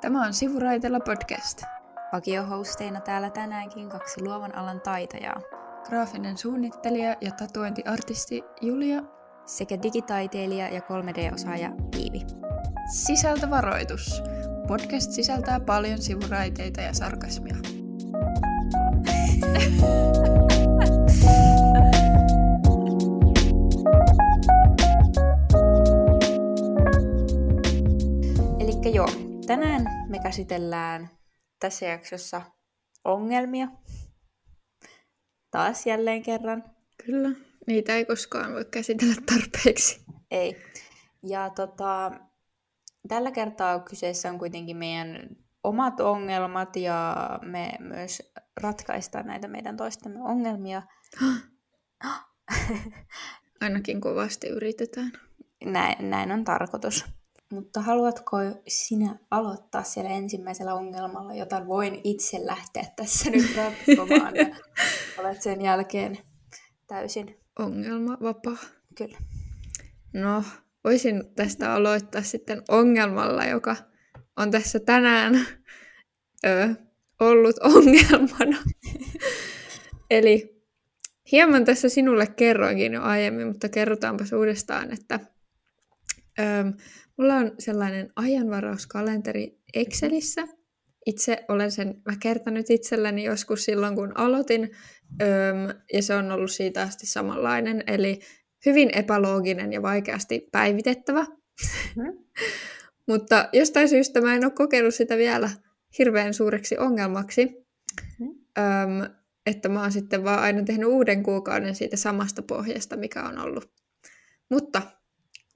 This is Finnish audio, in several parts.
Tämä on Sivuraitella podcast. Vakiohosteina täällä tänäänkin kaksi luovan alan taitajaa. Graafinen suunnittelija ja tatuointiartisti Julia sekä digitaiteilija ja 3D-osaaja Iivi. Sisältövaroitus. Podcast sisältää paljon sivuraiteita ja sarkasmia. Eli joo, tänään me käsitellään tässä jaksossa ongelmia. Taas jälleen kerran. Kyllä, niitä ei koskaan voi käsitellä tarpeeksi. Ei. Ja tota, tällä kertaa kyseessä on kuitenkin meidän omat ongelmat ja me myös ratkaistaan näitä meidän toistemme ongelmia. Ainakin kovasti yritetään. Näin, näin on tarkoitus. Mutta haluatko sinä aloittaa siellä ensimmäisellä ongelmalla, jota voin itse lähteä tässä nyt ratkomaan ja olet sen jälkeen täysin ongelma vapaa. Kyllä. No, voisin tästä aloittaa sitten ongelmalla, joka on tässä tänään ö, ollut ongelmana. Eli hieman tässä sinulle kerroinkin jo aiemmin, mutta kerrotaanpas uudestaan, että ö, mulla on sellainen ajanvarauskalenteri Excelissä. Itse olen sen mä kertanut itselleni joskus silloin, kun aloitin, ö, ja se on ollut siitä asti samanlainen, eli hyvin epälooginen ja vaikeasti päivitettävä. Mm. Mutta jostain syystä mä en ole kokenut sitä vielä hirveän suureksi ongelmaksi, mm. öm, että mä oon sitten vaan aina tehnyt uuden kuukauden siitä samasta pohjasta, mikä on ollut. Mutta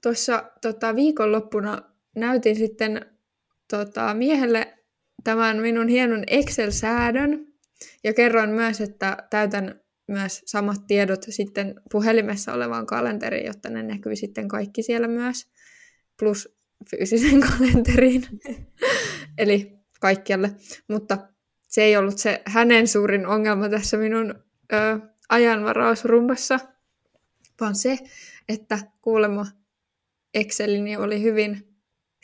tuossa tota, viikonloppuna näytin sitten tota, miehelle tämän minun hienon Excel-säädön ja kerroin myös, että täytän myös samat tiedot sitten puhelimessa olevaan kalenteriin, jotta ne näkyy sitten kaikki siellä myös, plus fyysisen kalenteriin, eli kaikkialle. Mutta se ei ollut se hänen suurin ongelma tässä minun ö, ajanvarausrumbassa, vaan se, että kuulemma Excelini oli hyvin,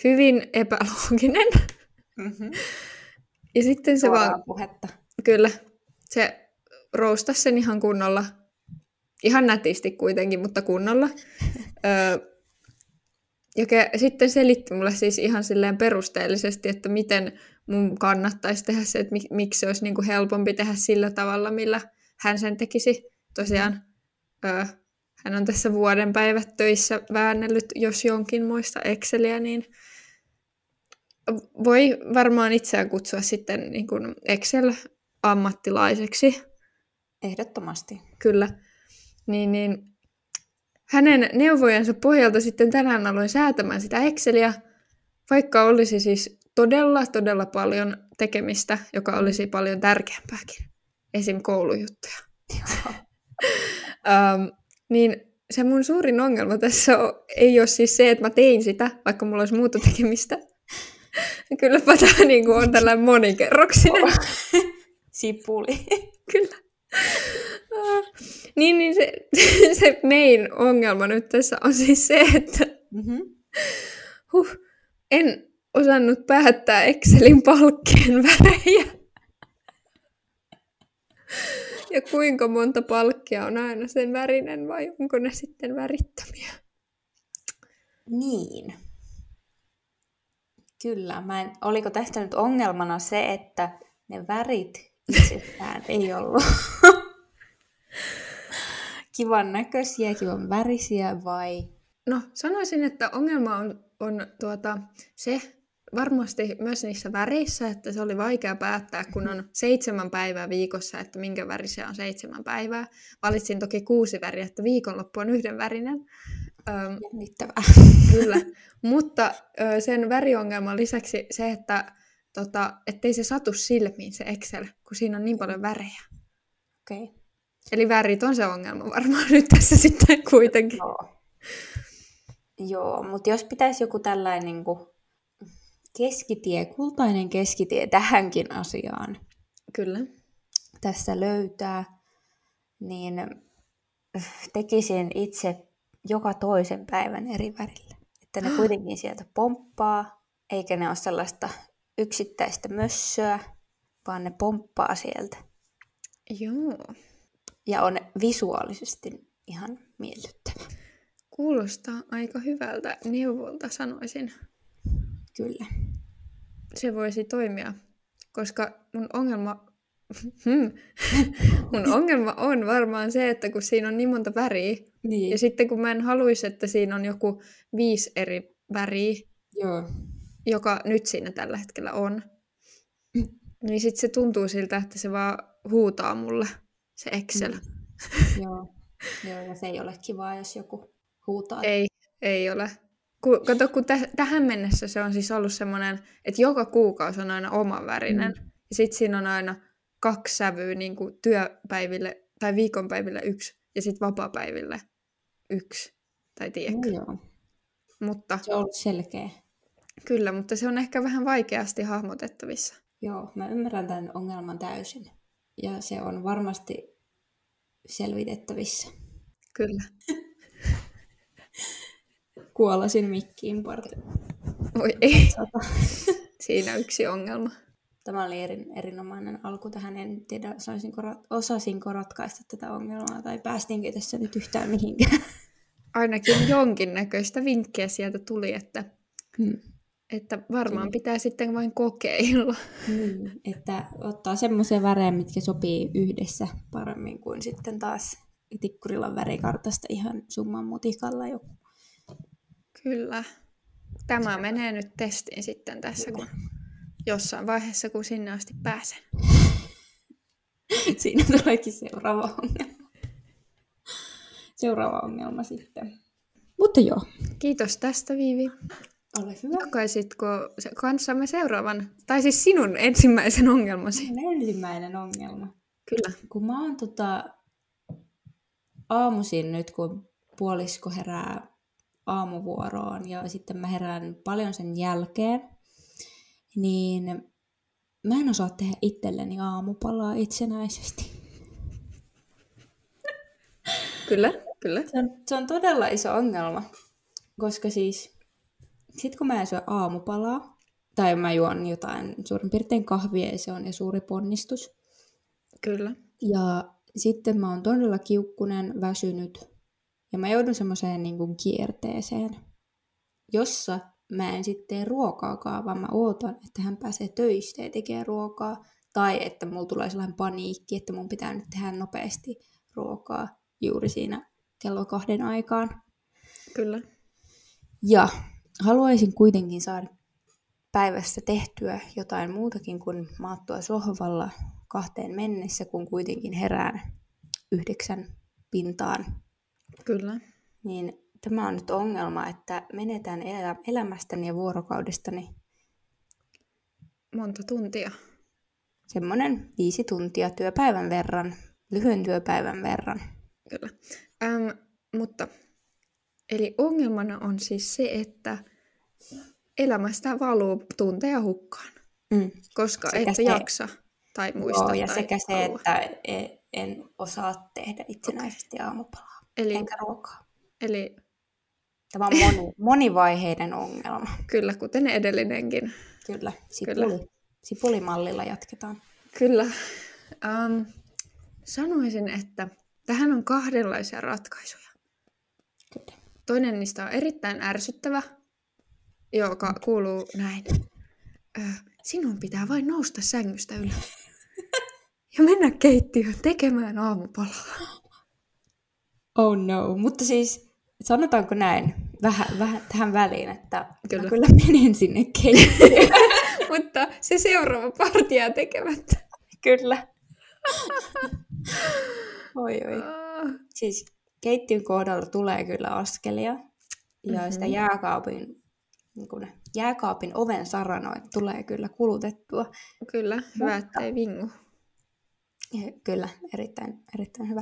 hyvin epälooginen. Mm-hmm. Ja sitten se Suoraan vaan... puhetta. Kyllä. Se roustasi sen ihan kunnolla. Ihan nätisti kuitenkin, mutta kunnolla. öö, ja ke- sitten selitti mulle siis ihan silleen perusteellisesti, että miten mun kannattaisi tehdä se, että mik- miksi se olisi niinku helpompi tehdä sillä tavalla, millä hän sen tekisi. Tosiaan öö, hän on tässä vuoden päivät töissä väännellyt, jos jonkin muista Exceliä, niin voi varmaan itseään kutsua sitten niin kuin Excel-ammattilaiseksi. Ehdottomasti. Kyllä. Niin, niin hänen neuvojensa pohjalta sitten tänään aloin säätämään sitä Exceliä, vaikka olisi siis todella, todella paljon tekemistä, joka olisi paljon tärkeämpääkin. Esim. koulujuttuja. um, niin se mun suurin ongelma tässä on, ei ole siis se, että mä tein sitä, vaikka mulla olisi muuta tekemistä. Kylläpä tämä niin on tällainen monikerroksinen. Sipuli. Kyllä. niin, niin se, se main ongelma nyt tässä on siis se, että mm-hmm. huh, en osannut päättää Excelin palkkien värejä. ja kuinka monta palkkia on aina sen värinen vai onko ne sitten värittömiä? Niin. Kyllä. Mä en, oliko tästä nyt ongelmana se, että ne värit itsessään ei ollut kivan näköisiä, kivan värisiä vai? No sanoisin, että ongelma on, on tuota, se varmasti myös niissä väreissä, että se oli vaikea päättää, kun on seitsemän päivää viikossa, että minkä värisiä on seitsemän päivää. Valitsin toki kuusi väriä, että viikonloppu on yhden värinen. Jännittävää. Kyllä, mutta sen väriongelman lisäksi se, että tota, ettei se satu silmiin se Excel, kun siinä on niin paljon värejä. Okei. Okay. Eli värit on se ongelma varmaan nyt tässä sitten kuitenkin. Joo, Joo mutta jos pitäisi joku tällainen niin kuin keskitie, kultainen keskitie tähänkin asiaan Kyllä. tässä löytää, niin tekisin itse joka toisen päivän eri värillä. Että ne kuitenkin sieltä pomppaa, eikä ne ole sellaista yksittäistä mössöä, vaan ne pomppaa sieltä. Joo. Ja on visuaalisesti ihan miellyttävä. Kuulostaa aika hyvältä neuvolta, sanoisin. Kyllä. Se voisi toimia, koska mun ongelma, hmm. mun ongelma on varmaan se, että kun siinä on niin monta väriä, Niin. ja sitten kun mä en haluaisi, että siinä on joku viisi eri väriä, Joo. joka nyt siinä tällä hetkellä on, niin sitten se tuntuu siltä, että se vaan huutaa mulle, se Excel. Mm. Joo. Joo, ja se ei ole kivaa, jos joku huutaa. Ei, ei ole. Ku, kato, kun täh- tähän mennessä se on siis ollut semmoinen, että joka kuukausi on aina oman värinen. Mm. Ja sitten siinä on aina kaksi sävyä niin kuin työpäiville tai viikonpäiville yksi ja sitten vapaapäiville yksi. Tai tiedätkö. No, joo. Mutta Se on ollut selkeä. kyllä, mutta se on ehkä vähän vaikeasti hahmotettavissa. Joo, mä ymmärrän tämän ongelman täysin. Ja se on varmasti selvitettävissä. Kyllä. Kuolasin mikkiin parti. Oi ei. Siinä yksi ongelma. Tämä oli erin, erinomainen alku tähän. En tiedä, saisinko, osasinko ratkaista tätä ongelmaa tai päästiinkö tässä nyt yhtään mihinkään. Ainakin jonkinnäköistä vinkkiä sieltä tuli, että, Hmm. että varmaan pitää sitten vain kokeilla. Niin, että ottaa semmoisia värejä, mitkä sopii yhdessä paremmin kuin sitten taas Tikkurilan värikartasta ihan summan mutikalla joku. Kyllä. Tämä menee nyt testiin sitten tässä, kun jossain vaiheessa, kun sinne asti pääsen. Siinä tuleekin seuraava ongelma. Seuraava ongelma sitten. Mutta joo, Kiitos tästä, Viivi. ole hyvä. Jakaisitko kanssamme seuraavan, tai siis sinun ensimmäisen ongelmasi? Mun ensimmäinen ongelma. Kyllä. Kun mä oon tota, aamuisin nyt, kun puolisko herää aamuvuoroon ja sitten mä herään paljon sen jälkeen, niin mä en osaa tehdä itselleni aamupalaa itsenäisesti. Kyllä, kyllä. Se on, se on todella iso ongelma, koska siis sit kun mä en syö aamupalaa, tai mä juon jotain suurin piirtein kahvia ja se on jo suuri ponnistus, Kyllä. Ja sitten mä oon todella kiukkunen, väsynyt. Ja mä joudun semmoiseen niin kuin kierteeseen, jossa mä en sitten tee ruokaakaan, vaan mä ootan, että hän pääsee töistä ja tekee ruokaa. Tai että mulla tulee sellainen paniikki, että mun pitää nyt tehdä nopeasti ruokaa juuri siinä kello kahden aikaan. Kyllä. Ja haluaisin kuitenkin saada päivässä tehtyä jotain muutakin kuin maattua sohvalla kahteen mennessä, kun kuitenkin herään yhdeksän pintaan. Kyllä. Niin tämä on nyt ongelma, että menetään elä- elämästäni ja vuorokaudestani Monta tuntia. semmoinen viisi tuntia työpäivän verran, lyhyen työpäivän verran. Kyllä. Ähm, mutta, eli ongelmana on siis se, että elämästä valuu tunteja hukkaan, Mm. koska Sekä et se- jaksa tai muista Joo, ja tai sekä se, halua. että e- en osaa tehdä itsenäisesti aamupalaa, Eli, enkä ruokaa. eli Tämä on moni, monivaiheinen ongelma. kyllä, kuten edellinenkin. Kyllä, sipuli. Kyllä. Sipulimallilla jatketaan. Kyllä. Ähm, sanoisin, että tähän on kahdenlaisia ratkaisuja. Kyllä. Toinen niistä on erittäin ärsyttävä, joka kuuluu näin. Ö, sinun pitää vain nousta sängystä ylös. Ja mennä keittiöön tekemään aamupalaa. Oh no, mutta siis sanotaanko näin, vähän, vähän tähän väliin, että kyllä, mä kyllä menen sinne keittiöön. Mutta se seuraava parti jää tekemättä. kyllä. Oi oi. Ah, Siis keittiön kohdalla tulee kyllä askelia. Ja Mhm. sitä jääkaapin, niin kun jääkaapin oven saranoit tulee kyllä kulutettua. Kyllä, hyvä, ettei vingu. Kyllä, erittäin, erittäin hyvä.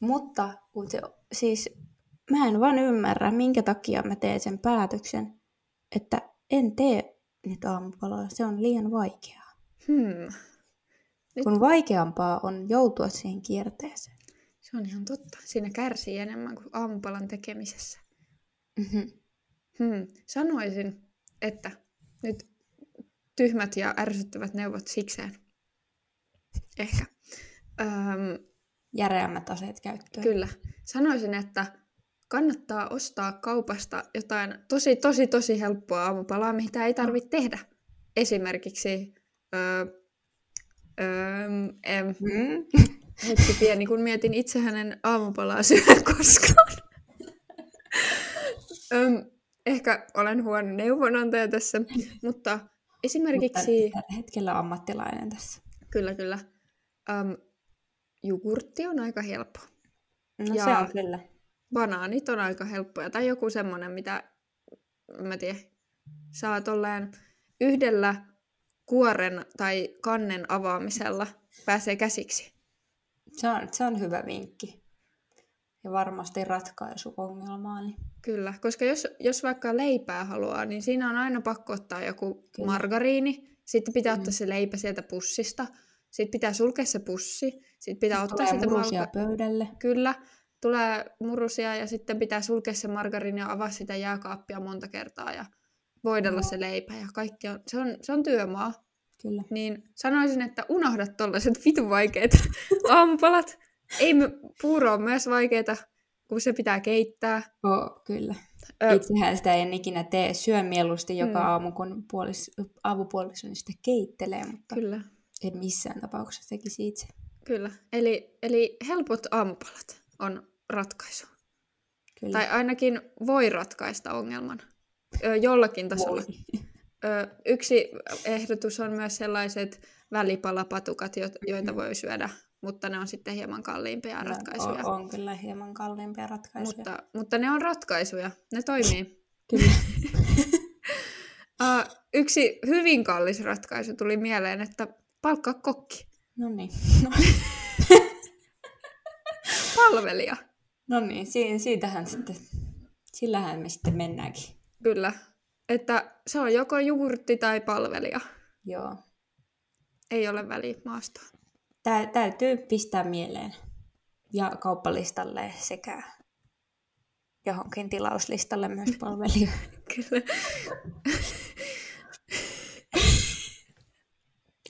Mutta kun se, siis mä en vaan ymmärrä, minkä takia mä teen sen päätöksen, että en tee nyt aamupalaa. Se on liian vaikeaa. Hmm. Nyt- Kun vaikeampaa on joutua siihen kierteeseen. Se on ihan totta. Siinä kärsii enemmän kuin aamupalan tekemisessä. Mm-hmm. Hmm. Sanoisin, että nyt tyhmät ja ärsyttävät neuvot sikseen. Ehkä. Öm, Järeämmät aseet käyttöön. kyllä. Sanoisin, että kannattaa ostaa kaupasta jotain tosi, tosi, tosi helppoa aamupalaa, mitä ei tarvitse tehdä. Esimerkiksi... Öö, öö, em, Mm. hetki pieni, kun mietin itse hänen aamupalaa syödä koskaan. Öm, ehkä olen huono neuvonantaja tässä, mutta esimerkiksi... Mutta hetkellä ammattilainen tässä. Kyllä, kyllä. Öm, jogurtti on aika helppo. No Ja- se on kyllä. Banaanit on aika helppoja. Tai joku semmonen, mitä, mä tiedän, saa tolleen yhdellä kuoren tai kannen avaamisella pääsee käsiksi. Se on, se on hyvä vinkki. Ja varmasti ratkaisu ongelmaan. Niin Kyllä, koska jos, jos vaikka leipää haluaa, niin siinä on aina pakko ottaa joku Kyllä. Margariini. Sitten pitää ottaa Mm. se leipä sieltä pussista. Sitten pitää sulkea se pussi. Sitten pitää ottaa tulee sitä murusia malka... pöydälle. Kyllä, tulee murusia ja sitten pitää sulkea se margariini ja avaa sitä jääkaappia monta kertaa ja voidella Joo. se leipä ja kaikki on, se on, se on työmaa. Kyllä. Niin sanoisin, että unohda tollaiset vitu vaikeat aamupalat. Ei me, puuro on myös vaikeeta, kun se pitää keittää. Oo, kyllä. Ö, Itsehän sitä en ikinä tee. Syön mieluusti joka Mm. aamu, kun puolis, avopuolisoni sitä keittelee, mutta Kyllä. en missään tapauksessa tekisi itse. Kyllä. Eli, eli helpot aamupalat on ratkaisu. Kyllä. Tai ainakin voi ratkaista ongelman. Ö, jollakin tasolla. Voi. Ö, yksi ehdotus on myös sellaiset välipalapatukat, jo- joita voi syödä, mutta ne on sitten hieman kalliimpia ratkaisuja. On, on kyllä hieman kalliimpia ratkaisuja. Mutta, mutta ne on ratkaisuja. Ne toimii. Kyllä. Yksi hyvin kallis ratkaisu tuli mieleen, että palkkaa kokki. No niin. Palvelija. No niin, si- siitähän sitten, sillähän me sitten mennäänkin. Kyllä. Että se on joko jogurtti tai palvelija. Joo. Ei ole väliä maastoa. Tää, täytyy pistää mieleen. Ja kauppalistalle sekä johonkin tilauslistalle myös palvelija. Kyllä.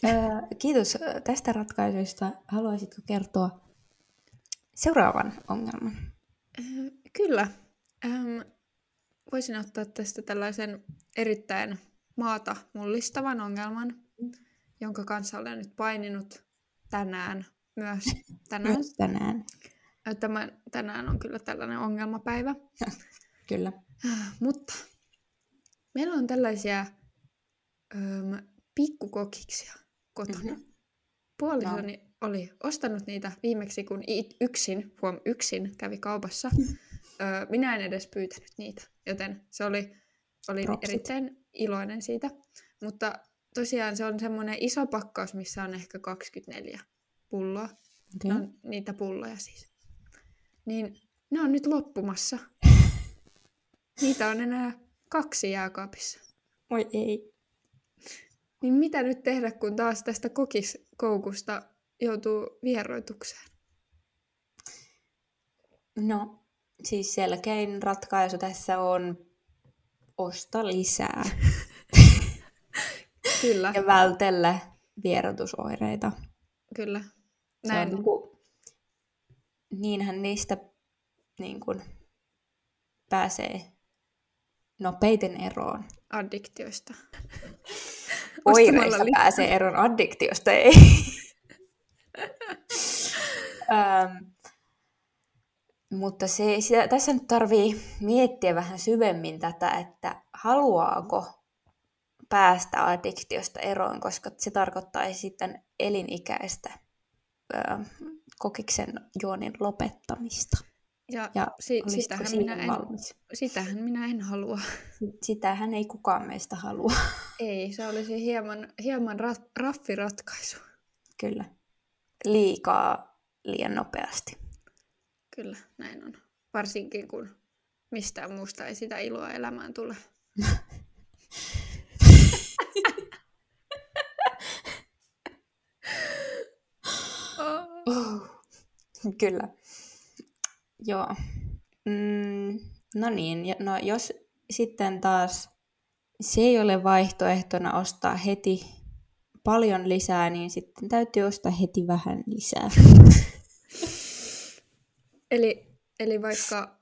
Öö, Kiitos tästä ratkaisuista. Haluaisitko kertoa seuraavan ongelman? Kyllä. Voisin ottaa tästä tällaisen erittäin maata mullistavan ongelman, jonka kanssa olen nyt paininut tänään myös. Tänään, Myös tänään. Tämä, tänään on kyllä tällainen ongelmapäivä. Kyllä. Mutta meillä on tällaisia öm, pikkukokiksia kotona. Mhm. Mm-hmm. Puolisoni no. oli ostanut niitä viimeksi, kun it- yksin, huom, yksin kävi kaupassa. Ö, minä en edes pyytänyt niitä, joten se oli, oli Propsit. erittäin iloinen siitä. Mutta tosiaan se on semmoinen iso pakkaus, missä on ehkä 24 pulloa. Okay. Ne on niitä pulloja siis. Niin ne on nyt loppumassa. Niitä on enää kaksi jääkaapissa. Oi ei. Niin mitä nyt tehdä, kun taas tästä kokiskoukusta joutuu vieroitukseen? No, siis selkein ratkaisu tässä on osta lisää Kyllä, ja vältellä vierotusoireita. kyllä. Se on Näin. niin kuin, niinhän niistä niin kuin, pääsee nopeiten eroon. Addiktioista. Oireista pääsee eroon addiktiosta, ei. Öm, mutta se, sitä, tässä nyt tarvii miettiä vähän syvemmin tätä, että haluaako päästä addiktiosta eroon, koska se tarkoittaisi sitten elinikäistä ö, kokiksen juonin lopettamista. Ja, Ja si- sitähän, minä en, valmis? sitähän minä en halua. Sitähän ei kukaan meistä halua. Ei, se olisi hieman, hieman ra- raffiratkaisu. Kyllä. Liikaa liian nopeasti. Kyllä, näin on. Varsinkin kun mistään muusta ei sitä iloa elämään tule. Oh. Kyllä. Joo. Mm, no niin, no jos sitten taas se ei ole vaihtoehtona ostaa heti paljon lisää, niin sitten täytyy ostaa heti vähän lisää. Eli, eli vaikka,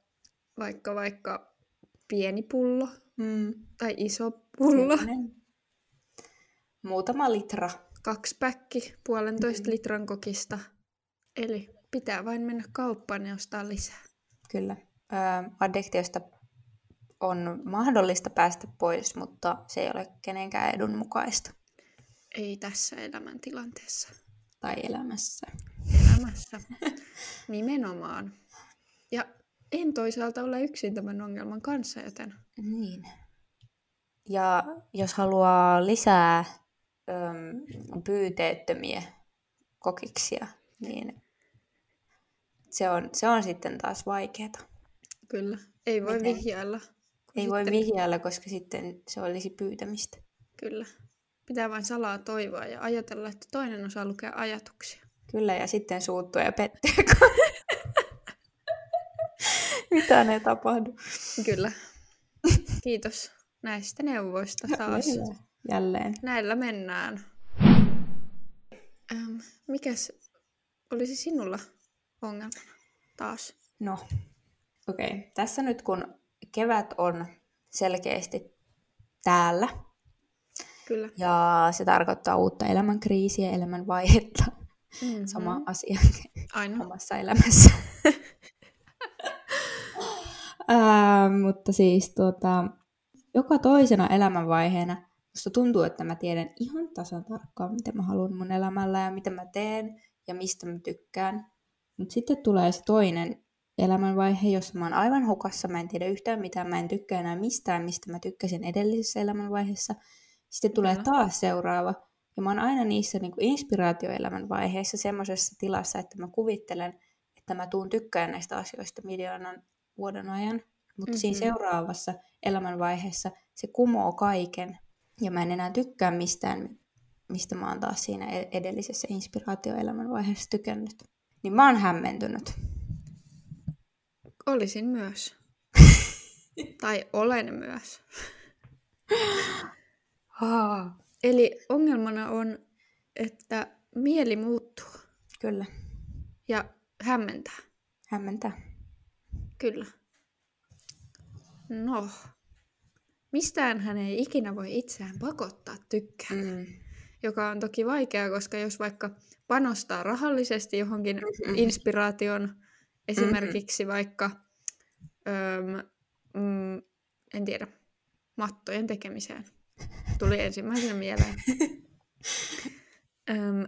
vaikka, vaikka pieni pullo Mm. tai iso pullo, Sellainen. Muutama litra. kaksi päkki, puolentoista Mm. litran kokista. Eli pitää vain mennä kauppaan ja ostaa lisää. Kyllä. Öö, addiktiosta on mahdollista päästä pois, mutta se ei ole kenenkään edun mukaista. Ei tässä elämäntilanteessa. Tai elämässä. Elämässä. Nimenomaan. Ja en toisaalta ole yksin tämän ongelman kanssa, joten Niin. Ja jos haluaa lisää öm, pyyteettömiä kokiksia, niin se on, se on sitten taas vaikeaa. kyllä. Ei voi Miten? vihjailla. Ei voi Sitten- vihjailla, koska sitten se olisi pyytämistä. Kyllä. Pitää vain salaa toivoa ja ajatella, että toinen osaa lukea ajatuksia. Kyllä, ja sitten suuttua ja pettyä. kun- Mitä ne tapahdu? Kyllä. Kiitos näistä neuvoista taas. Jälleen. Jälleen. Näillä mennään. Ähm, mikäs olisi sinulla ongelmana taas? No, okei. Okay. Tässä nyt kun kevät on selkeästi täällä, Kyllä. ja se tarkoittaa uutta elämänkriisiä, elämänvaihetta, Mm-hmm. sama asia Aina. omassa elämässä. Ää, mutta siis tuota, joka toisena elämänvaiheena musta tuntuu, että mä tiedän ihan tasan tarkkaan, mitä mä haluan mun elämällä ja mitä mä teen ja mistä mä tykkään. Mutta sitten tulee se toinen elämänvaihe, jossa mä oon aivan hukassa, mä en tiedä yhtään mitään, mä en tykkää enää mistään, mistä mä tykkäsin edellisessä elämänvaiheessa. Sitten tulee Kyllä. taas seuraava, ja mä oon aina niissä niin inspiraatioelämän vaiheissa semmoisessa tilassa, että mä kuvittelen, että mä tuun tykkään näistä asioista miljoonan vuoden ajan. Mutta mm-hmm. siinä seuraavassa elämänvaiheessa se kumoo kaiken. Ja mä en enää tykkää mistään, mistä mä oon taas siinä e- edellisessä inspiraatioelämän vaiheessa tykännyt. Niin mä oon hämmentynyt. Olisin myös. tai olen myös. Haa. Eli ongelmana on, että mieli muuttuu Kyllä, ja hämmentää. hämmentää. Kyllä. No, mistään hän ei ikinä voi itseään pakottaa tykkään. Mm. Joka on toki vaikeaa, koska jos vaikka panostaa rahallisesti johonkin Mhm. inspiraation, esimerkiksi vaikka, öm, mm, en tiedä, mattojen tekemiseen. Tuli ensimmäisenä mieleen. Öm,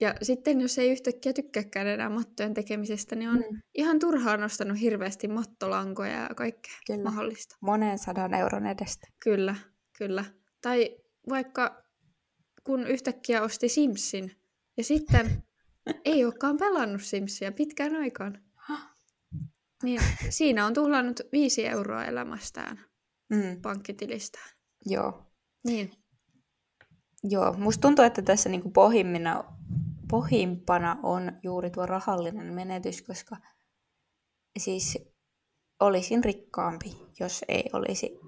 ja sitten jos ei yhtäkkiä tykkääkään enää mattojen tekemisestä, niin on Mm. ihan turhaan nostanut hirveästi mattolankoja ja kaikkea Kyllä. mahdollista. Monen sadan euron edestä. Kyllä, kyllä. Tai vaikka kun yhtäkkiä osti Simsin ja sitten ei olekaan pelannut Simsia pitkään aikaan. Niin siinä on tuhlannut viisi euroa elämästään Mm. pankkitilistään. Joo. Niin, Joo, musta tuntuu, että tässä niinku pohjimmina, pohjimpana on juuri tuo rahallinen menetys, koska siis olisin rikkaampi, jos ei olisi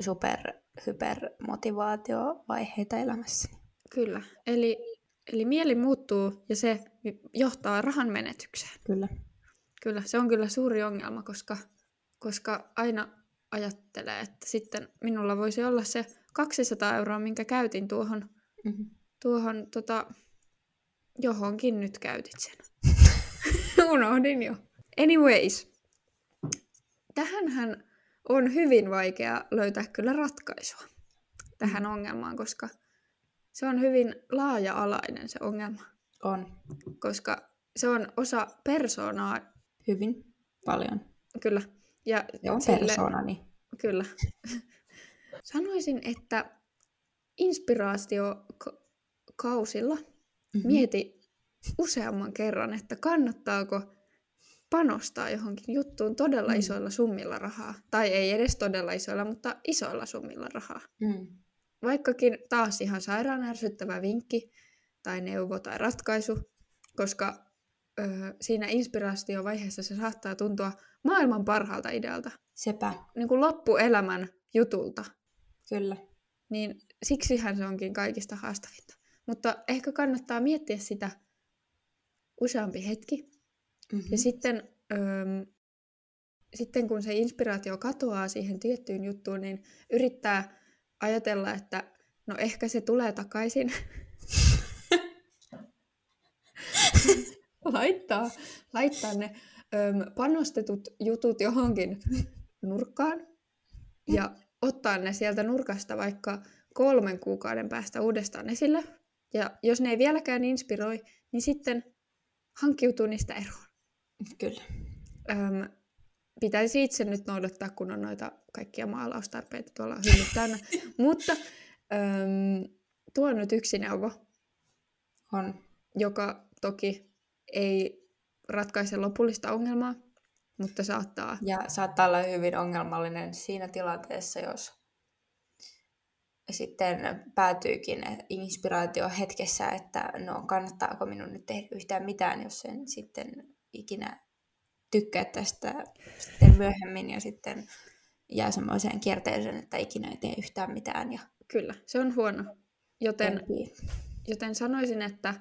super, hyper motivaatiovaiheita elämässä. Kyllä. Eli, eli mieli muuttuu ja se johtaa rahan menetykseen. Kyllä. Kyllä, se on kyllä suuri ongelma, koska, koska aina ajattelee, että sitten minulla voisi olla se 200 euroa, minkä käytin tuohon, Mm-hmm. tuohon tota, johonkin nyt käytit sen. Unohdin jo. Anyways, tähänhän on hyvin vaikea löytää kyllä ratkaisua tähän ongelmaan, koska se on hyvin laaja-alainen se ongelma, On koska se on osa persoonaa, hyvin paljon. kyllä. Ja Se on sille- persoonani. Kyllä. Sanoisin, että inspiraatiokausilla Mm-hmm. mieti useamman kerran, että kannattaako panostaa johonkin juttuun todella Mm. isoilla summilla rahaa. Tai ei edes todella isoilla, mutta isoilla summilla rahaa. Mm. Vaikkakin taas ihan sairaan ärsyttävä vinkki tai neuvo tai ratkaisu, koska ö, siinä inspiraatiovaiheessa se saattaa tuntua maailman parhaalta idealta. Sepä. Niin kuin loppuelämän jutulta. Kyllä. Niin siksihän se onkin kaikista haastavinta. Mutta ehkä kannattaa miettiä sitä useampi hetki. Mm-hmm. Ja sitten, öö, sitten kun se inspiraatio katoaa siihen tiettyyn juttuun, niin yrittää ajatella, että no ehkä se tulee takaisin. laittaa, laittaa ne öö, panostetut jutut johonkin nurkkaan ja ottaa ne sieltä nurkasta vaikka kolmen kuukauden päästä uudestaan esille. Ja jos ne ei vieläkään inspiroi, niin sitten hankkiutuu niistä eroon. Kyllä. Öm, pitäisi itse nyt noudattaa, kun on noita kaikkia maalaustarpeita tuolla hyvin täynnä. Mutta öm, tuo on nyt yksi neuvo. On. Joka toki ei ratkaise lopullista ongelmaa, mutta saattaa. Ja saattaa olla hyvin ongelmallinen siinä tilanteessa, jos sitten päätyykin inspiraatio hetkessä, että no kannattaako minun nyt tehdä yhtään mitään, jos en sitten ikinä tykkää tästä sitten myöhemmin ja sitten jää semmoiseen kierteeseen, että ikinä ei tee yhtään mitään. Ja... Kyllä, se on huono. Joten, joten sanoisin, että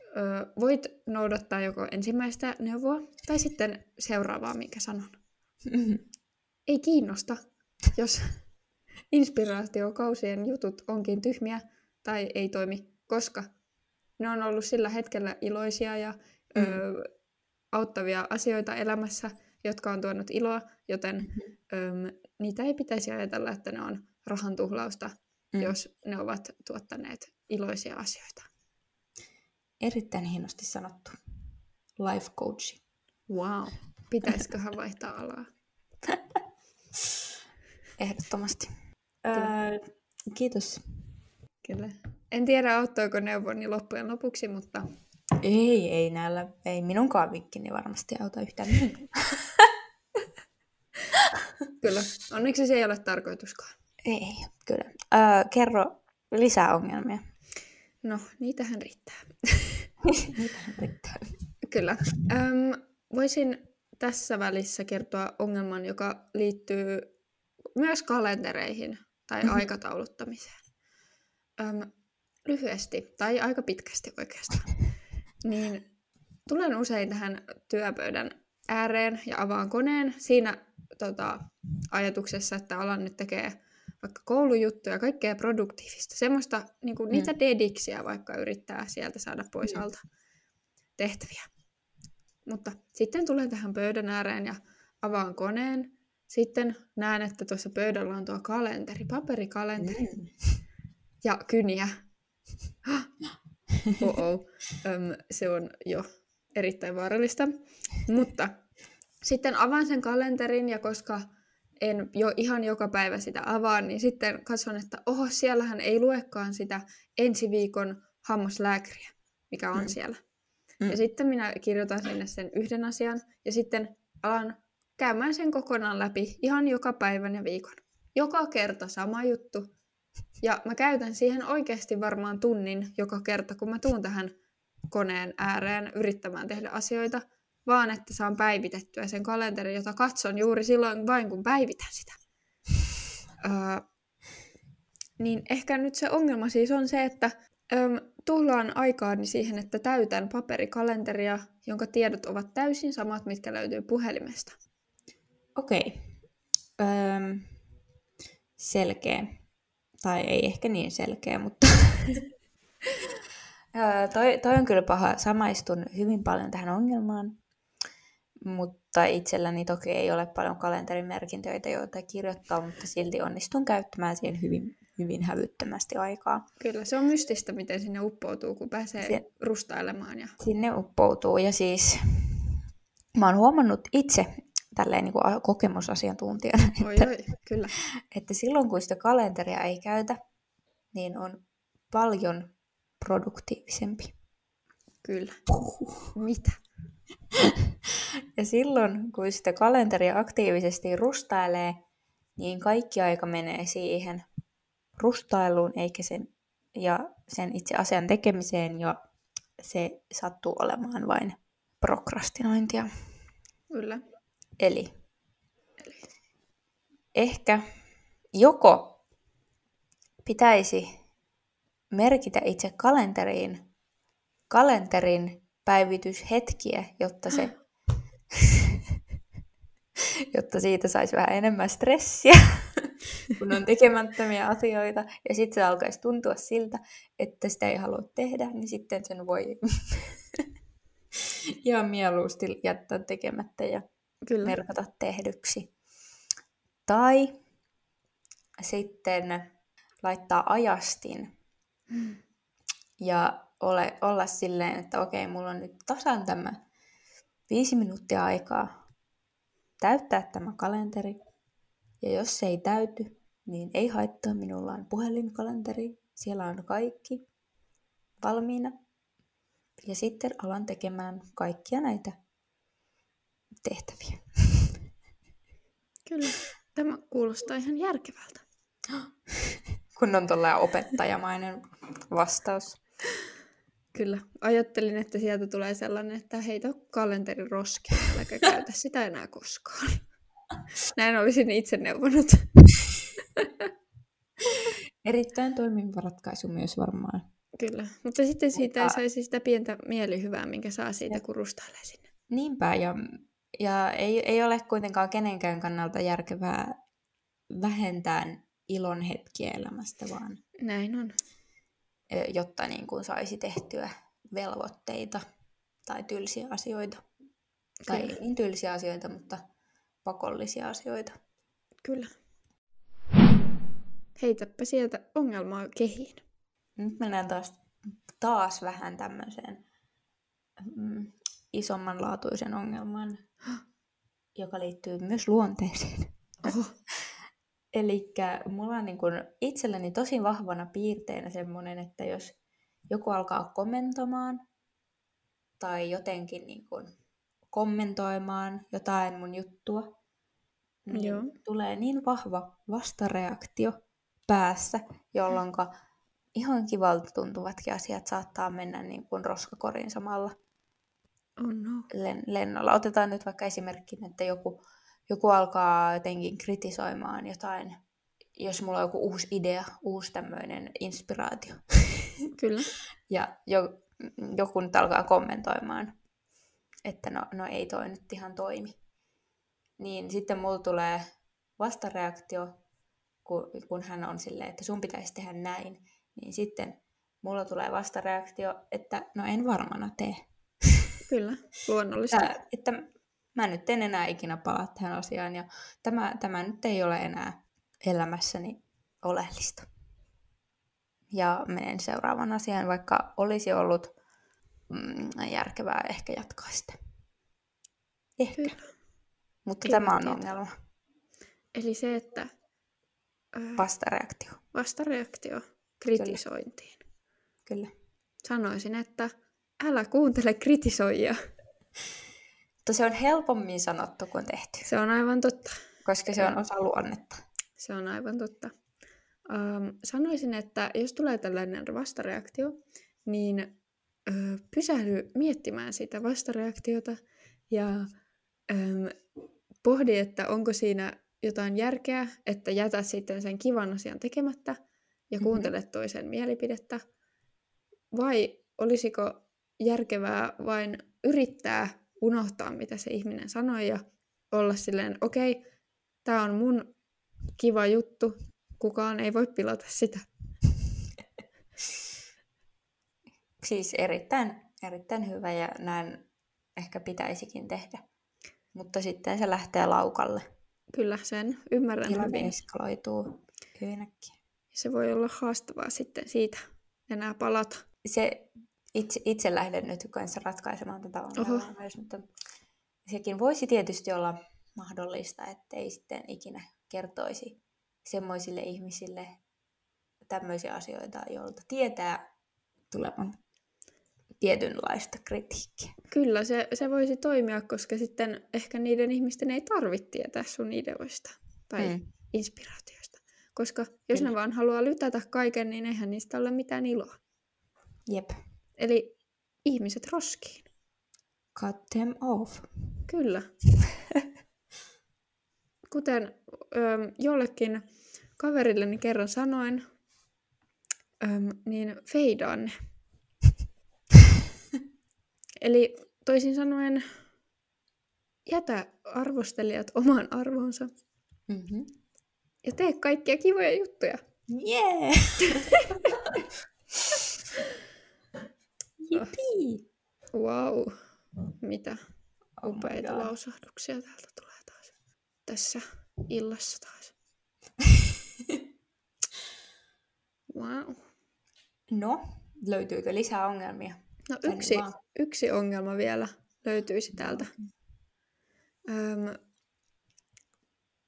ö, voit noudattaa joko ensimmäistä neuvoa tai sitten seuraavaa, minkä sanon. Mm-hmm. Ei kiinnosta, jos inspiraatiokausien jutut onkin tyhmiä tai ei toimi, koska ne on ollut sillä hetkellä iloisia ja mm. ö, auttavia asioita elämässä, jotka on tuonut iloa, joten mm-hmm. ö, niitä ei pitäisi ajatella, että ne on rahan tuhlausta, mm. jos ne ovat tuottaneet iloisia asioita. Erittäin hienosti sanottu. Life coach. Wow. Pitäisiköhän vaihtaa alaa? Ehdottomasti. Öö, kiitos. Kyllä. En tiedä, auttoiko neuvoni loppujen lopuksi, mutta... Ei, ei näillä, ei minunkaan vikkini varmasti auta yhtään kyllä, onneksi se ei ole tarkoituskaan. Ei, kyllä. Öö, kerro lisää ongelmia. No, niitähän riittää. niitähän riittää. Kyllä. Öm, voisin tässä välissä kertoa ongelman, joka liittyy myös kalentereihin tai mm-hmm. aikatauluttamiseen. Öm, lyhyesti, tai aika pitkästi oikeastaan, niin tulen usein tähän työpöydän ääreen ja avaan koneen siinä tota, ajatuksessa, että alan nyt tekee vaikka koulujuttuja, kaikkea produktiivista, semmoista niin kuin, mm. niitä dediksiä vaikka yrittää sieltä saada pois mm. alta tehtäviä. Mutta sitten tulen tähän pöydän ääreen ja avaan koneen sitten näen, että tuossa pöydällä on tuo kalenteri, paperikalenteri mm. ja kyniä. Oh-oh. Öm, se on jo erittäin vaarallista. Mutta sitten avaan sen kalenterin ja koska en jo ihan joka päivä sitä avaa, niin sitten katson, että oho, siellähän ei luekaan sitä ensi viikon hammaslääkäriä, mikä on mm. siellä. Mm. Ja sitten minä kirjoitan sinne sen yhden asian ja sitten alan käymään sen kokonaan läpi ihan joka päivän ja viikon. Joka kerta sama juttu. Ja mä käytän siihen oikeasti varmaan tunnin joka kerta, kun mä tuun tähän koneen ääreen yrittämään tehdä asioita, vaan että saan päivitettyä sen kalenterin, jota katson juuri silloin vain, kun päivitän sitä. Öö, niin ehkä nyt se ongelma siis on se, että öö, tuhlaan aikaani siihen, että täytän paperikalenteria, jonka tiedot ovat täysin samat, mitkä löytyy puhelimesta. Okei. Öö, selkeä. Tai ei ehkä niin selkeä, mutta... toi, toi on kyllä paha. Samaistun hyvin paljon tähän ongelmaan. Mutta itselläni toki ei ole paljon kalenterimerkintöitä, joita kirjoittaa, mutta silti onnistun käyttämään siihen hyvin, hyvin hävyttömästi aikaa. Kyllä, se on mystistä, miten sinne uppoutuu, kun pääsee se, rustailemaan. Ja... Sinne uppoutuu, ja siis mä oon huomannut itse, tälleen niin kuin kokemusasiantuntijana, oi, että, oi, kyllä. että silloin kun sitä kalenteria ei käytä, niin on paljon produktiivisempi. Kyllä. Mitä? ja silloin, kun sitä kalenteria aktiivisesti rustailee, niin kaikki aika menee siihen rustailuun eikä sen, ja sen itse asian tekemiseen, ja se sattuu olemaan vain prokrastinointia. Kyllä. Eli, ehkä joko pitäisi merkitä itse kalenteriin kalenterin päivityshetkiä, jotta se jotta siitä saisi vähän enemmän stressiä, kun on tekemättömiä asioita. Ja sitten se alkaisi tuntua siltä, että sitä ei halua tehdä, niin sitten sen voi ihan mieluusti jättää tekemättä ja Kyllä. merkata tehdyksi. Tai sitten laittaa ajastin mm. ja ole, olla silleen, että okei, mulla on nyt tasan tämä viisi minuuttia aikaa täyttää tämä kalenteri. Ja jos se ei täyty, niin ei haittaa, minulla on puhelinkalenteri, siellä on kaikki valmiina. Ja sitten alan tekemään kaikkia näitä tehtäviä. Kyllä, tämä kuulostaa ihan järkevältä. Kun on tuolla opettajamainen vastaus. Kyllä. Ajattelin, että sieltä tulee sellainen, että heitä kalenterin roskiin, äläkä käytä sitä enää koskaan. Näin olisin itse neuvonut. Erittäin toimiva ratkaisu myös varmaan. Kyllä, mutta sitten siitä mutta... ei saisi sitä pientä mielihyvää, minkä saa siitä, kun rustailee sinne. Niinpä, ja, ja ei, ei ole kuitenkaan kenenkään kannalta järkevää vähentää ilon hetkiä elämästä, vaan... Näin on jotta niin kuin saisi tehtyä velvoitteita tai tylsiä asioita. Kyllä. Tai ei niin tylsiä asioita, mutta pakollisia asioita. Kyllä. Heitäpä sieltä ongelmaa kehiin. Nyt mennään taas, taas vähän tämmöiseen mm, isommanlaatuisen ongelman, joka liittyy myös luonteeseen. Oho. Eli mulla on niin kun itselleni tosi vahvana piirteenä semmoinen, että jos joku alkaa kommentoimaan tai jotenkin niin kun kommentoimaan jotain mun juttua, niin Joo. tulee niin vahva vastareaktio päässä, jolloin ihan kivalta tuntuvatkin asiat saattaa mennä niin kuin roskakorin samalla oh no. len- lennolla. Otetaan nyt vaikka esimerkkinä, että joku joku alkaa jotenkin kritisoimaan jotain, jos mulla on joku uusi idea, uusi tämmöinen inspiraatio. Kyllä. ja jo, joku nyt alkaa kommentoimaan, että no, no ei toi nyt ihan toimi. Niin sitten mulla tulee vastareaktio, kun, kun hän on silleen, että sun pitäisi tehdä näin. Niin sitten mulla tulee vastareaktio, että no en varmana tee. Kyllä, luonnollisesti. Että, että mä nyt en enää ikinä palaa tähän asiaan ja tämä, tämä nyt ei ole enää elämässäni oleellista. Ja menen seuraavan asian, vaikka olisi ollut mm, järkevää ehkä jatkaa sitä. Ehkä. Kyllä. Mutta Kyllä, tämä on tiedä. ongelma. Eli se, että... Äh, vastareaktio. Vastareaktio kritisointiin. Kyllä. Kyllä. Sanoisin, että älä kuuntele kritisoijia. Mutta se on helpommin sanottu kuin tehty. Se on aivan totta. Koska se on osa luonnetta. Se on aivan totta. Um, sanoisin, että jos tulee tällainen vastareaktio, niin ö, pysähdy miettimään sitä vastareaktiota ja um, pohdi, että onko siinä jotain järkeä, että jätä sitten sen kivan asian tekemättä ja mhm. kuuntele mm-hmm. toisen mielipidettä, vai olisiko järkevää vain yrittää unohtaa, mitä se ihminen sanoi ja olla silleen, okei, okay, tämä on mun kiva juttu, kukaan ei voi pilata sitä. Siis erittäin, erittäin hyvä ja näin ehkä pitäisikin tehdä. Mutta sitten se lähtee laukalle. Kyllä, sen ymmärrän Tilanne hyvin. eskaloituu hyvin äkkiä. Se voi olla haastavaa sitten siitä enää palata. Se itse, itse lähden nyt kanssa ratkaisemaan tätä ongelmaa myös, mutta sekin voisi tietysti olla mahdollista, ettei sitten ikinä kertoisi semmoisille ihmisille tämmöisiä asioita, joilta tietää tulevan tietynlaista kritiikkiä. Kyllä, se, se voisi toimia, koska sitten ehkä niiden ihmisten ei tarvitse tietää sun ideoista tai hmm. inspiraatioista. Koska jos Kyllä. ne vaan haluaa lytätä kaiken, niin eihän niistä ole mitään iloa. Jep. Eli ihmiset roskiin. Cut them off. Kyllä. Kuten ö, jollekin kaverilleni kerran sanoin, Öm, niin feidaan ne. Eli toisin sanoen jätä arvostelijat oman arvonsa Mm-hmm. ja tee kaikkia kivoja juttuja. Yeah! Jippii! Wow, mitä Oh upeita God. lausahduksia täältä tulee taas. Tässä illassa taas. Wow. No, löytyykö lisää ongelmia? No yksi, yksi ongelma vielä löytyisi täältä. Öm,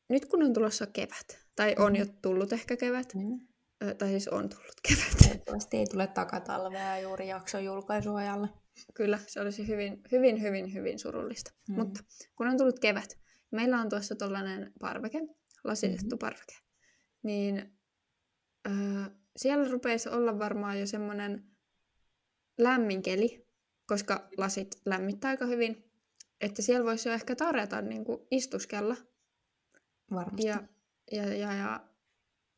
nyt kun on tulossa kevät, tai on jo tullut ehkä kevät, Mm. Ö, tai siis on tullut kevät, Toivottavasti ei tule takatalvea juuri jakson julkaisuajalle. kyllä se olisi hyvin, hyvin, hyvin, hyvin surullista. Mm. Mutta kun on tullut kevät, meillä on tuossa tuollainen parveke, lasitettu Mhm. parveke, niin ö, siellä rupeisi olla varmaan jo semmoinen lämmin keli, koska lasit lämmittää aika hyvin, että siellä voisi jo ehkä tarjota niin kuin istuskella Varmasti. ja, ja, ja, ja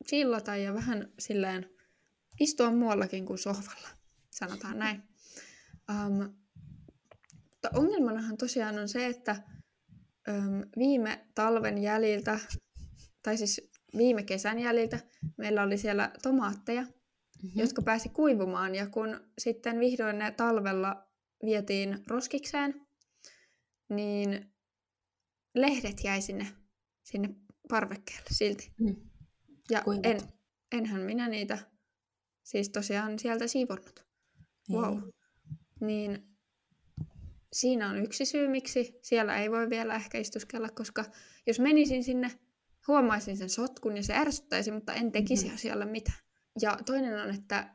chillata ja vähän silleen istua muuallakin kuin sohvalla, sanotaan näin. Um, mutta ongelmanahan tosiaan on se, että um, viime talven jäljiltä, tai siis viime kesän jäljiltä, meillä oli siellä tomaatteja, Mm-hmm. jotka pääsi kuivumaan. Ja kun sitten vihdoin ne talvella vietiin roskikseen, niin lehdet jäi sinne, sinne parvekkeelle silti. Mm. Ja Kuinka? en, enhän minä niitä siis tosiaan sieltä siivonnut. Wow. Niin siinä on yksi syy, miksi siellä ei voi vielä ehkä istuskella, koska jos menisin sinne, huomaisin sen sotkun ja se ärsyttäisi, mutta en tekisi Mhm. asialle mitään. Ja toinen on, että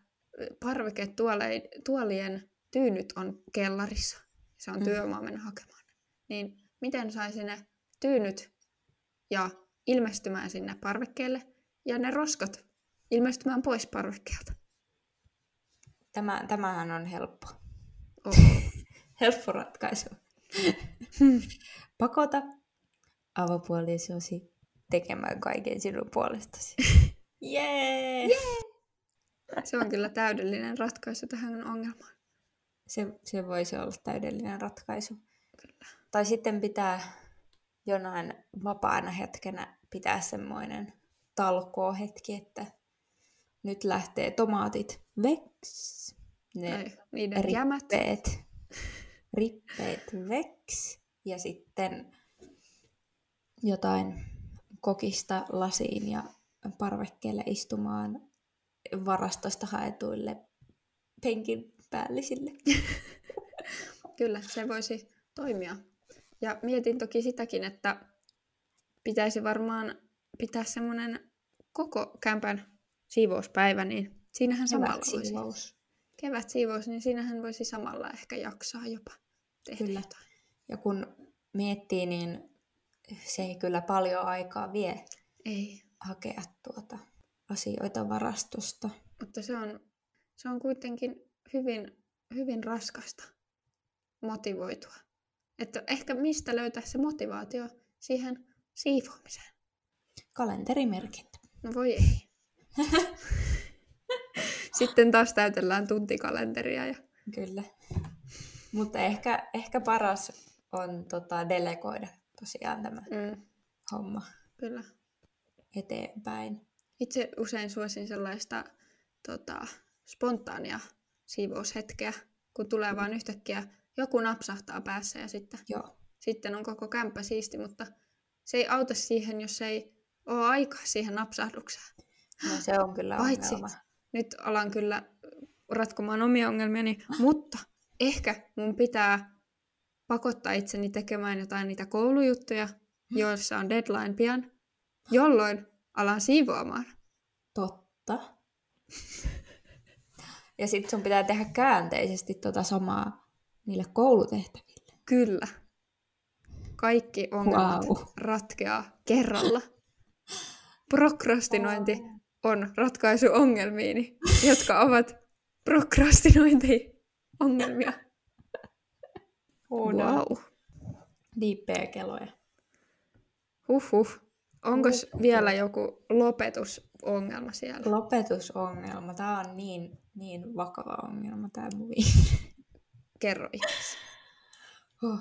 parveketuolien tyynyt on kellarissa. Se on Mm. työmaa mennä hakemaan. Niin miten saisi ne tyynyt ja ilmestymään sinne parvekkeelle ja ne roskat ilmestymään pois parvekkeelta? Tämä, tämähän on helppo. Oh. Helppo ratkaisu. Pakota avopuolisosi tekemään kaiken sinun puolestasi. Jee! Yeah! Se on kyllä täydellinen ratkaisu tähän ongelmaan. Se, se voisi olla täydellinen ratkaisu. Kyllä. Tai sitten pitää jonain vapaana hetkenä pitää semmoinen talkoo-hetki, että nyt lähtee tomaatit veks. Ne Tai niiden jämät. rippeet, rippeet veks. Ja sitten jotain kokista lasiin ja parvekkeelle istumaan varastosta haetuille penkin päällisille. Kyllä, se voisi toimia. Ja mietin toki sitäkin, että pitäisi varmaan pitää semmoinen koko kämpän siivouspäivä, niin siinähän samalla voisi. Kevätsiivous. Kevät siivous, niin siinähän voisi samalla ehkä jaksaa jopa tehdä Kyllä. jotain. Ja kun miettii, niin se ei kyllä paljon aikaa vie Ei, hakea tuota asioita varastosta. mutta se on, se on kuitenkin hyvin, hyvin raskasta motivoitua. Että ehkä mistä löytää se motivaatio siihen siivoamiseen? Kalenterimerkintä. No voi ei. Sitten taas täytellään tuntikalenteria ja Kyllä. Mutta ehkä, ehkä paras on tota, delegoida tosiaan tämä mm, homma kyllä. eteenpäin. Itse usein suosin sellaista tota, spontaania siivoushetkeä, kun tulee vaan yhtäkkiä joku napsahtaa päässä ja sitten, Joo. sitten on koko kämppä siisti, mutta se ei auta siihen, jos ei ole aikaa siihen napsahdukseen. No se on kyllä Paitsi- ongelma. Nyt alan kyllä ratkomaan omia ongelmiani, mutta ehkä mun pitää pakottaa itseni tekemään jotain niitä koulujuttuja, joissa on deadline pian, jolloin alan siivoamaan. Totta. Ja sitten sun pitää tehdä käänteisesti tota samaa niille koulutehtäville. Kyllä. Kaikki ongelmat Wow. ratkeaa kerralla. Prokrastinointi on ratkaisu ongelmiini, jotka ovat prokrastinointi-ongelmia. Wow. Diippejä keloja. Huhhuh. Onko vielä joku lopetusongelma siellä? Lopetusongelma. Tämä on niin, niin vakava ongelma, tämä muvi. Kerro ihmeessä. Oh.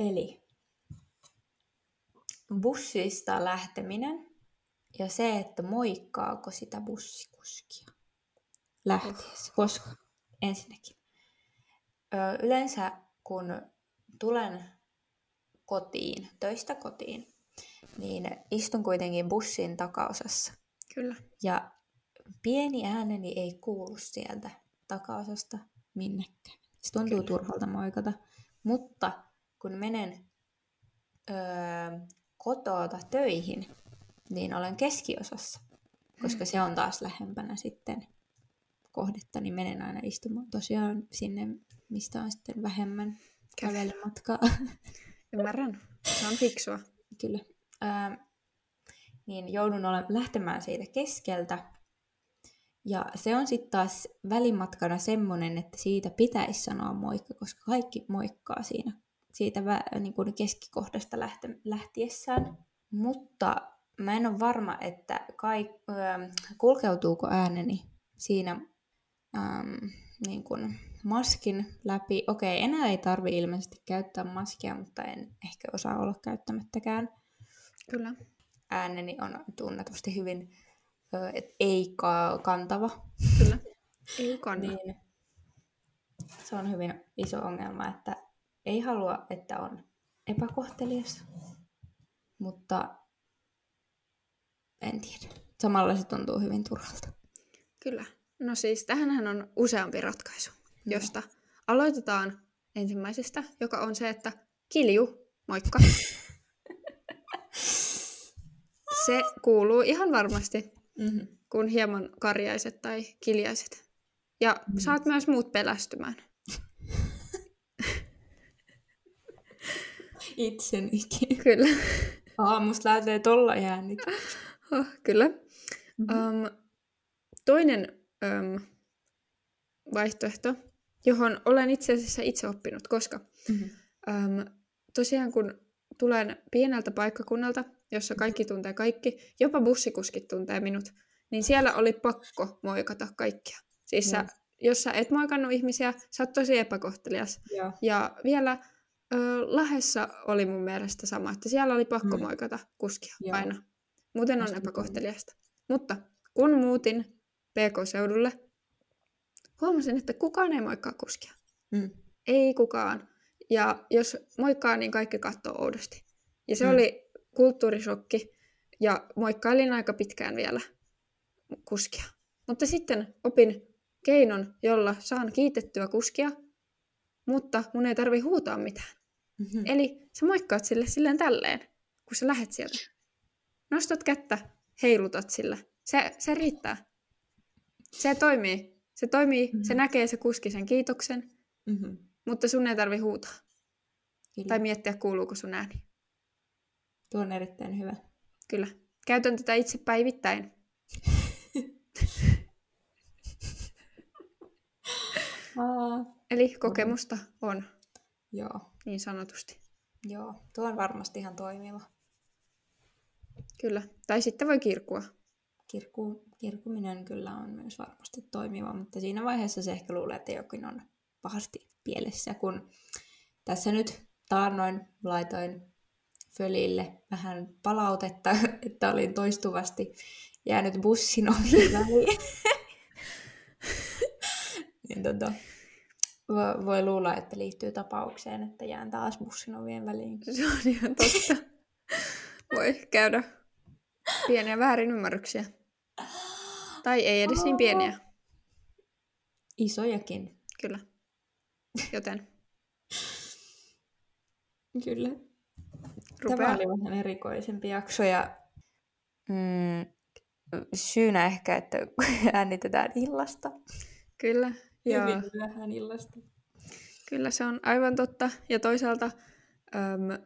Eli bussista lähteminen ja se, että moikkaako sitä bussikuskia lähtiessä. Koska ensinnäkin ö, yleensä kun tulen kotiin, töistä kotiin, niin istun kuitenkin bussin takaosassa. Kyllä. Ja pieni ääneni ei kuulu sieltä takaosasta minnekään. Se tuntuu Kyllä. turhalta moikata. Mutta kun menen öö, kotoota töihin, niin olen keskiosassa. Koska se on taas lähempänä sitten kohdetta, niin menen aina istumaan tosiaan sinne, mistä on sitten vähemmän kävelymatkaa. Ymmärrän. Se on fiksua. Kyllä. Ää, niin joudun ole, lähtemään siitä keskeltä. Ja se on sitten taas välimatkana semmonen, että siitä pitäisi sanoa moikka, koska kaikki moikkaa siinä siitä vä, niin kuin keskikohdasta lähte, lähtiessään. Mutta mä en ole varma, että kaik, ää, kulkeutuuko ääneni siinä äm, niin kuin maskin läpi. Okei, enää ei tarvi ilmeisesti käyttää maskia, mutta en ehkä osaa olla käyttämättäkään Kyllä. ääneni on tunnetusti hyvin ö, et ei ka- kantava. Kyllä. Ei kanna. Niin se on hyvin iso ongelma, että ei halua, että on epäkohtelias, mutta en tiedä. Samalla se tuntuu hyvin turhalta. Kyllä. No siis tähänhän on useampi ratkaisu, No. josta aloitetaan ensimmäisestä, joka on se, että kilju, moikka. Se kuuluu ihan varmasti, Mm-hmm. kun hieman karjaiset tai kiljaiset. Ja Mm. saat myös muut pelästymään. Itsenikin. Kyllä. Aamusta lähtee tolla äänit. Oh, kyllä. Mm-hmm. Um, toinen um, vaihtoehto, johon olen itse asiassa itse oppinut, koska Mm-hmm. um, tosiaan kun tulen pieneltä paikkakunnalta, jossa kaikki tuntee kaikki, jopa bussikuskit tuntee minut, niin siellä oli pakko moikata kaikkia. Siis sä, Joo. jos sä et moikannut ihmisiä, sä oot tosi epäkohtelias. Joo. Ja vielä ö, Lahdessa oli mun mielestä sama, että siellä oli pakko Mm. moikata kuskia Joo. aina. Muuten on epäkohteliasta. Mutta kun muutin PK-seudulle, huomasin, että kukaan ei moikkaa kuskia. Mm. Ei kukaan. Ja jos moikkaa, niin kaikki katsoo oudosti. Ja se Mm. oli kulttuurishokki. Ja moikkailin aika pitkään vielä kuskia. Mutta sitten opin keinon, jolla saan kiitettyä kuskia, mutta mun ei tarvi huutaa mitään. Mm-hmm. Eli sä moikkaat sille silleen tälleen, kun sä lähet sieltä. Nostat kättä, heilutat sillä. Se, se riittää. Se toimii. Se toimii, se Mhm. näkee se kuski sen kiitoksen, Mm-hmm. mutta sun ei tarvi huutaa. Kyllä. Tai miettiä, kuuluuko sun ääni. Tuo on erittäin hyvä. Kyllä. Käytän tätä itse päivittäin. Aa. Eli kokemusta on, Joo. niin sanotusti. Joo, tuo on varmasti ihan toimiva. Kyllä. Tai sitten voi kirkua. Kirkku, kirkkuminen kyllä on myös varmasti toimiva, mutta siinä vaiheessa se ehkä luulee, että jokin on pahasti pielessä, kun tässä nyt taannoin laitoin Fölille vähän palautetta, että olin toistuvasti jäänyt bussin väliin. niin tota, vo- voi luulla, että liittyy tapaukseen, että jään taas bussin ovien väliin. Se on ihan totta. Voi käydä pieniä väärinymmärryksiä. Tai ei edes niin pieniä. Isojakin. Kyllä. Joten Kyllä. rupea. Tämä oli vähän erikoisempi jakso ja mm, syynä ehkä, että äänitetään illasta. Kyllä. Ja Hyvin myöhään illasta. kyllä se on aivan totta. Ja toisaalta äm,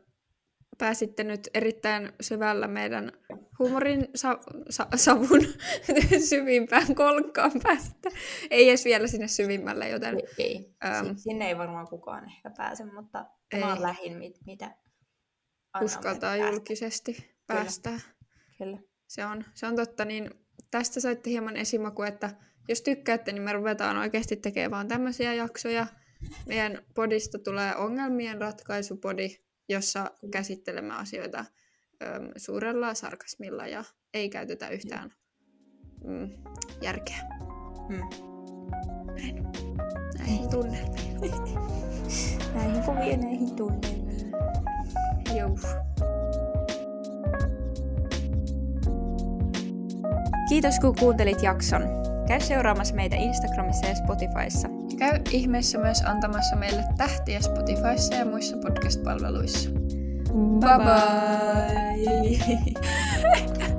pääsitte nyt erittäin syvällä meidän huumorin sa- sa- savun syvimpään kolkkaan pääsitte. Ei edes vielä sinne syvimmälle, joten Ei. Äm. Si- sinne ei varmaan kukaan ehkä pääse, mutta tämä on lähin, mit, mitä uskaltaa päästä. julkisesti päästään. Kyllä. Se on, se on totta, niin tästä saitte hieman esimaku, että jos tykkäätte, niin me ruvetaan oikeasti tekemään vaan tämmöisiä jaksoja. Meidän podista tulee ongelmien ratkaisupodi, jossa käsittelemme asioita äm, suurella sarkasmilla ja ei käytetä yhtään mm, järkeä. Mm. Näin. Näihin tunnelmiin. Näihin kuviin, näihin tunnelmiin. Joo. Kiitos kun kuuntelit jakson. Käy seuraamassa meitä Instagramissa ja Spotifyssa. Käy ihmeessä myös antamassa meille tähtiä Spotifyssa ja muissa podcast-palveluissa. Bye bye!